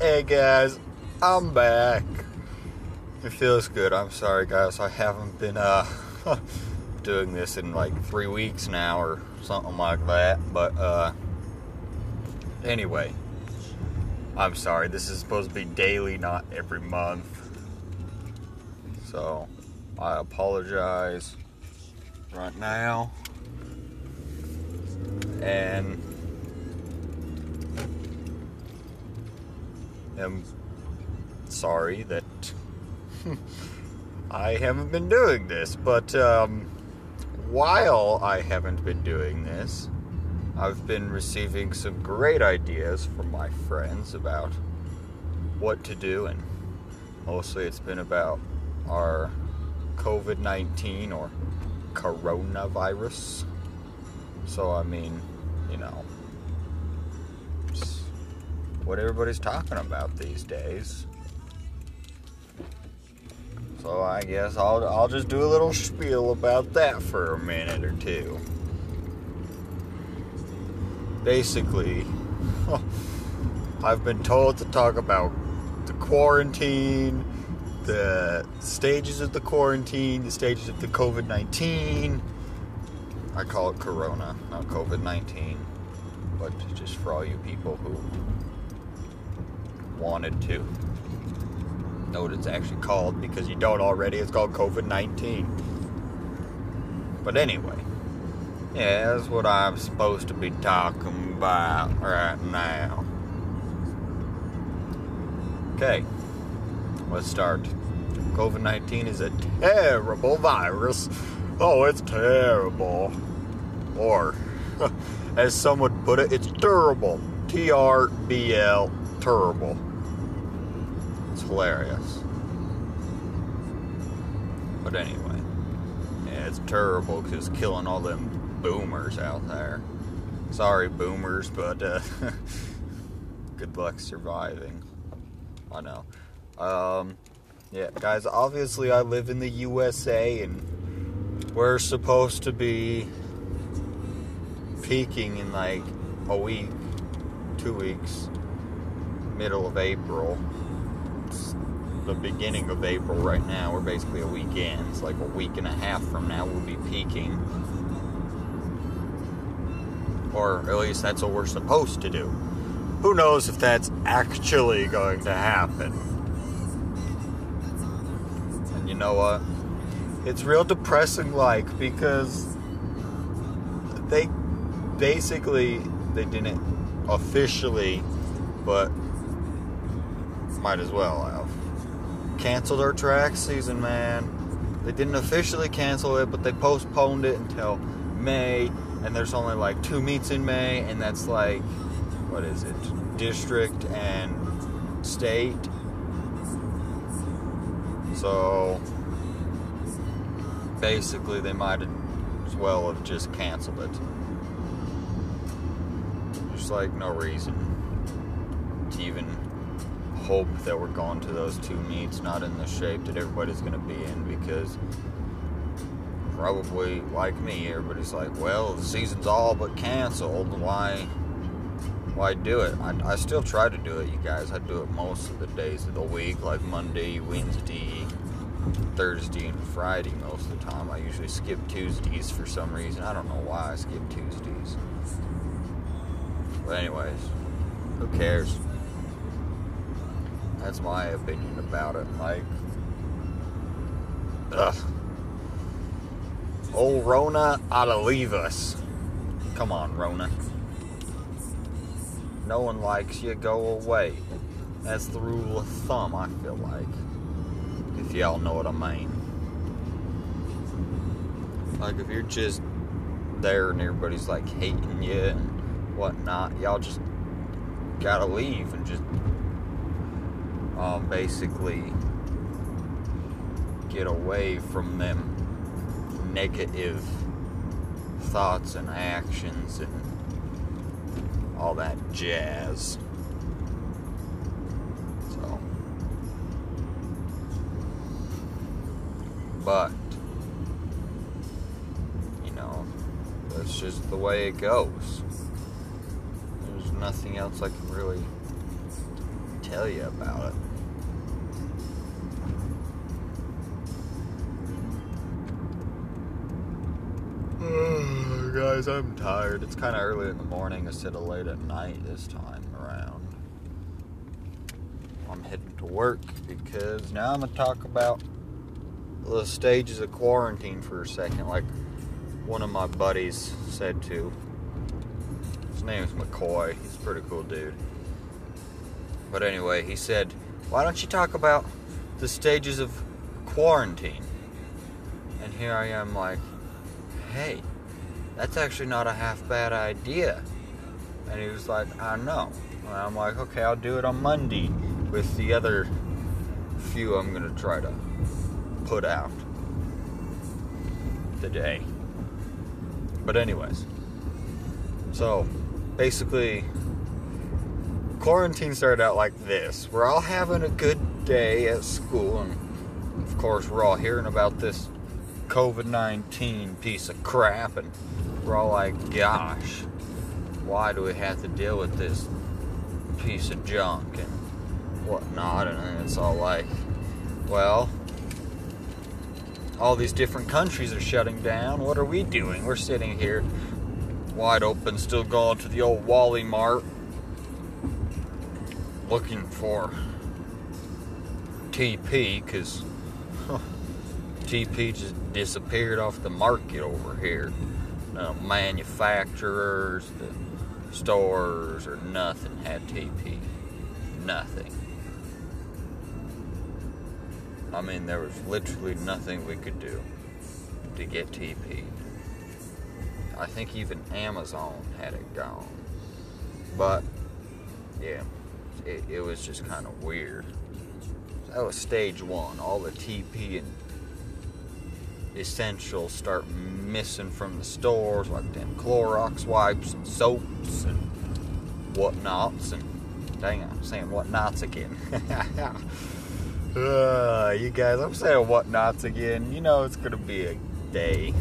Hey guys, I'm back. It feels good. I'm sorry guys, I haven't been uh doing this in like three weeks now or something like that. But uh anyway. I'm sorry, this is supposed to be daily, not every month. So I apologize right now. And am sorry that I haven't been doing this, but um, while I haven't been doing this, I've been receiving some great ideas from my friends about what to do, and mostly it's been about our COVID 19 or coronavirus. So, I mean, you know, what everybody's talking about these days. So I guess I'll I'll just do a little spiel about that for a minute or two. Basically, I've been told to talk about the quarantine, the stages of the quarantine, the stages of the COVID 19. I call it Corona, not COVID 19. But just for all you people who wanted to know what it's actually called because you don't already. It's called COVID 19. But anyway, yeah, that's what I'm supposed to be talking about right now. Okay, let's start. COVID 19 is a terrible virus. Oh, it's terrible. Or, as some would put it, it's terrible. T R B L, terrible. It's hilarious. But anyway, yeah, it's terrible because killing all them boomers out there. Sorry, boomers, but uh, good luck surviving. I know. Um, yeah, guys, obviously I live in the USA and we're supposed to be peaking in like a week, two weeks, middle of April the beginning of April right now. We're basically a weekend. It's like a week and a half from now we'll be peaking. Or at least that's what we're supposed to do. Who knows if that's actually going to happen? And you know what? It's real depressing like because they basically they didn't officially but might as well have canceled our track season, man. They didn't officially cancel it, but they postponed it until May, and there's only like two meets in May, and that's like, what is it, district and state. So basically, they might as well have just canceled it. Like no reason to even hope that we're going to those two meets not in the shape that everybody's going to be in because probably like me everybody's like well the season's all but canceled. Why why do it? I, I still try to do it you guys. I do it most of the days of the week like monday wednesday thursday and friday most of the time. I usually skip tuesdays for some reason. I don't know why i skip tuesdays. But anyways who cares that's my opinion about it. Like, ugh. Old Rona ought to leave us. Come on, Rona. No one likes you, go away. That's the rule of thumb, I feel like. If y'all know what I mean. Like, if you're just there and everybody's like hating you and whatnot, y'all just gotta leave and just um, basically get away from them negative thoughts and actions and all that jazz. So, but you know, that's just the way it goes. There's nothing else I can really tell you about it. Guys, I'm tired. It's kind of early in the morning instead of late at night this time around. I'm heading to work because now I'm going to talk about the stages of quarantine for a second, like one of my buddies said to. His name is McCoy. He's a pretty cool dude. But anyway, he said, Why don't you talk about the stages of quarantine? And here I am, like, Hey, that's actually not a half bad idea. And he was like, I know. And I'm like, okay, I'll do it on Monday with the other few I'm going to try to put out today. But, anyways, so basically, quarantine started out like this. We're all having a good day at school, and of course, we're all hearing about this COVID 19 piece of crap, and we're all like, gosh, why do we have to deal with this piece of junk and whatnot? And it's all like, well, all these different countries are shutting down. What are we doing? We're sitting here wide open, still going to the old Wally Mart looking for TP because TP just disappeared off the market over here uh, manufacturers, the stores, or nothing had TP. Nothing. I mean, there was literally nothing we could do to get TP. I think even Amazon had it gone. But, yeah, it, it was just kind of weird. That was stage one. All the TP and essentials start missing from the stores, like them Clorox wipes and soaps and whatnots. And dang, I'm saying whatnots again. uh, you guys, I'm saying whatnots again. You know it's gonna be a day.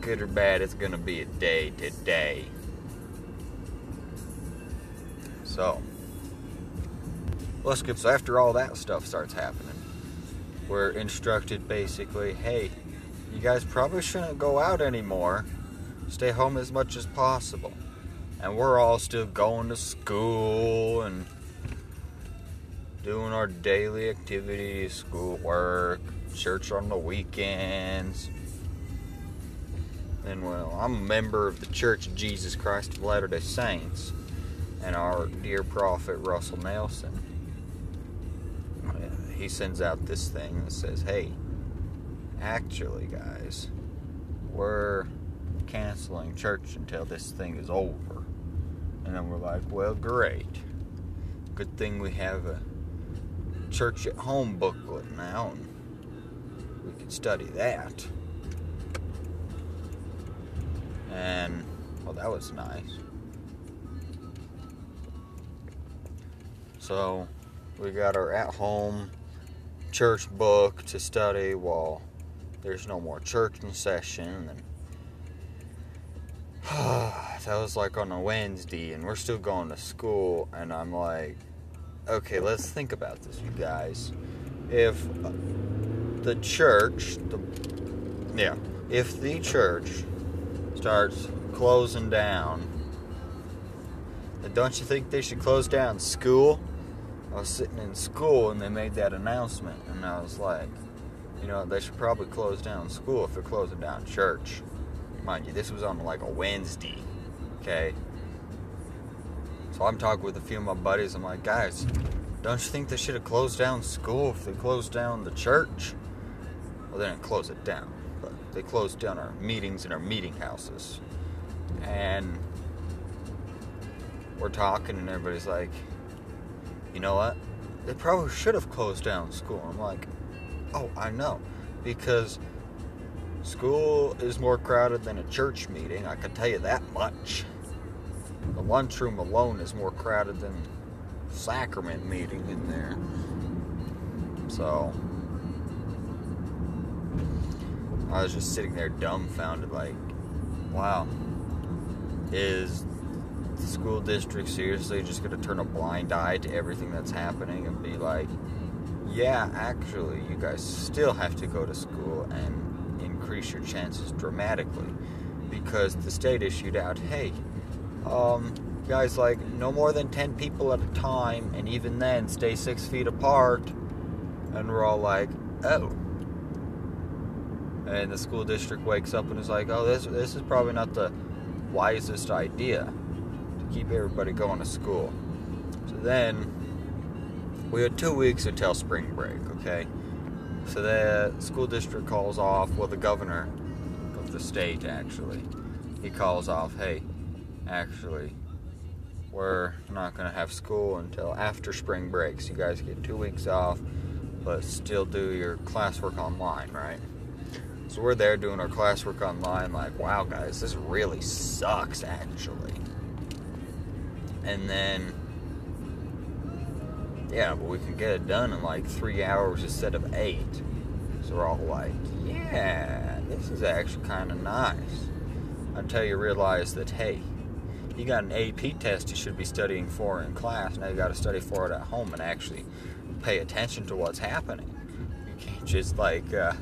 Good or bad, it's gonna be a day today. So, let's get. So after all that stuff starts happening we're instructed basically, hey, you guys probably shouldn't go out anymore. Stay home as much as possible. And we're all still going to school and doing our daily activities, schoolwork, church on the weekends. And well, I'm a member of the Church of Jesus Christ of Latter day Saints and our dear prophet Russell Nelson he sends out this thing that says, hey, actually, guys, we're canceling church until this thing is over. And then we're like, well, great. Good thing we have a church at home booklet now, and we can study that. And, well, that was nice. So, we got our at home church book to study while there's no more church in session. And that was like on a Wednesday, and we're still going to school. And I'm like, okay, let's think about this, you guys. If uh, the church, the yeah, if the church starts closing down, don't you think they should close down school? I was sitting in school and they made that announcement, and I was like, you know, they should probably close down school if they're closing down church. Mind you, this was on like a Wednesday, okay? So I'm talking with a few of my buddies. I'm like, guys, don't you think they should have closed down school if they closed down the church? Well, they didn't close it down, but they closed down our meetings and our meeting houses. And we're talking, and everybody's like, you know what? They probably should have closed down school. I'm like, oh, I know. Because school is more crowded than a church meeting, I can tell you that much. The lunchroom alone is more crowded than sacrament meeting in there. So I was just sitting there dumbfounded, like, wow, is the school district seriously just going to turn a blind eye to everything that's happening and be like, yeah, actually, you guys still have to go to school and increase your chances dramatically because the state issued out, hey, um, guys, like no more than 10 people at a time, and even then, stay six feet apart. And we're all like, oh. And the school district wakes up and is like, oh, this, this is probably not the wisest idea keep everybody going to school. So then we had two weeks until spring break, okay? So the school district calls off, well, the governor of the state actually, he calls off, hey, actually, we're not going to have school until after spring break. So you guys get two weeks off, but still do your classwork online, right? So we're there doing our classwork online, like, wow, guys, this really sucks, actually. And then, yeah, but we can get it done in like three hours instead of eight. So we're all like, yeah, this is actually kind of nice. Until you realize that, hey, you got an AP test you should be studying for in class. Now you got to study for it at home and actually pay attention to what's happening. You can't just like uh,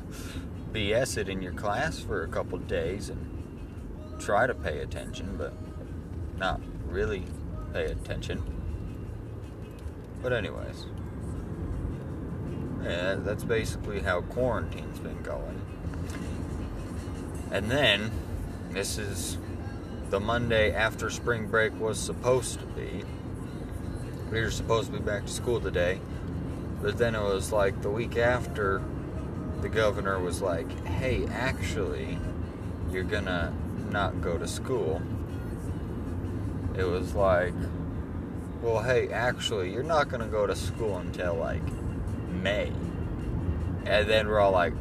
BS it in your class for a couple days and try to pay attention, but not really pay attention. But anyways, yeah, that's basically how quarantine's been going. And then this is the Monday after spring break was supposed to be. We were supposed to be back to school today, but then it was like the week after the governor was like, hey, actually, you're gonna not go to school. It was like, well, hey, actually, you're not gonna go to school until like May. And then we're all like,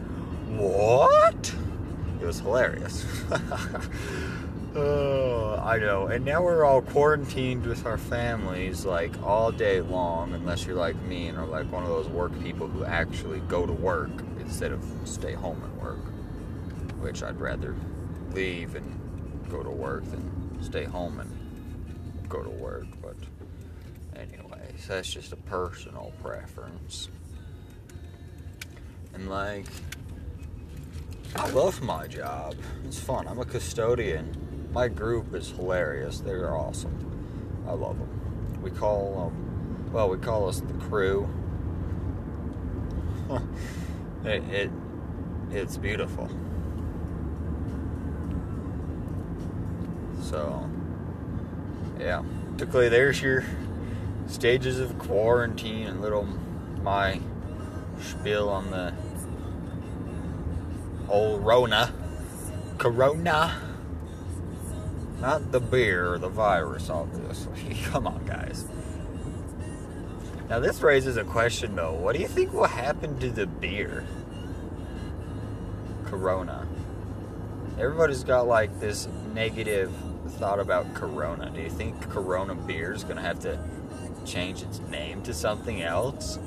what? It was hilarious. Oh, I know. And now we're all quarantined with our families like all day long, unless you're like me and are like one of those work people who actually go to work instead of stay home and work. Which I'd rather leave and go to work than stay home and go to work. But, anyways, that's just a personal preference. And like, I love my job. It's fun. I'm a custodian my group is hilarious. They're awesome. I love them. We call them, well, we call us the crew. it, it it's beautiful. So, yeah. Typically, there's your stages of quarantine and little my spiel on the old Rona. Corona. Not the beer, the virus, obviously. Come on, guys. Now, this raises a question, though. What do you think will happen to the beer? Corona. Everybody's got like this negative thought about Corona. Do you think Corona beer is going to have to change its name to something else?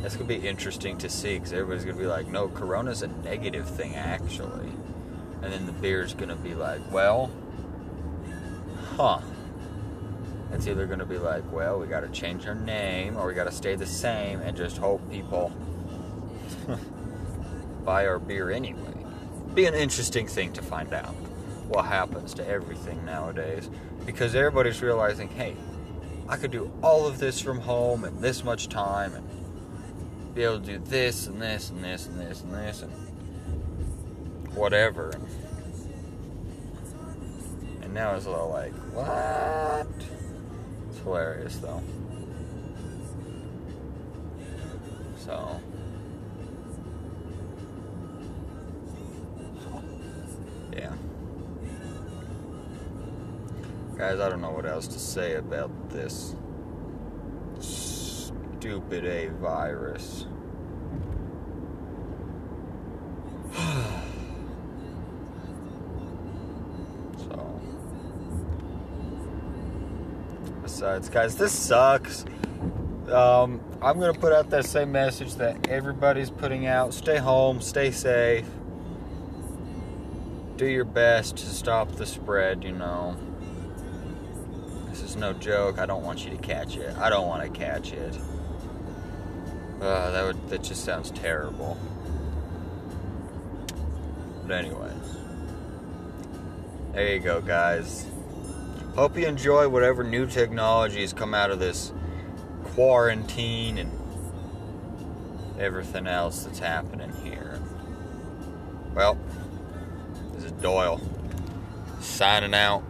That's going to be interesting to see because everybody's going to be like, no, Corona's a negative thing, actually. And then the beer is going to be like, well, huh. It's either going to be like, well, we got to change our name, or we got to stay the same and just hope people buy our beer anyway. Be an interesting thing to find out what happens to everything nowadays because everybody's realizing, hey, I could do all of this from home in this much time and be able to do this and this and this and this and this and whatever. And now it's a little like, what? It's hilarious though. So. Guys, I don't know what else to say about this stupid A virus. so, besides, guys, this sucks. Um, I'm gonna put out that same message that everybody's putting out. Stay home, stay safe. Do your best to stop the spread, you know. It's no joke. I don't want you to catch it. I don't want to catch it. Uh, that would that just sounds terrible. But anyways, there you go, guys. Hope you enjoy whatever new technologies come out of this quarantine and everything else that's happening here. Well, this is Doyle signing out.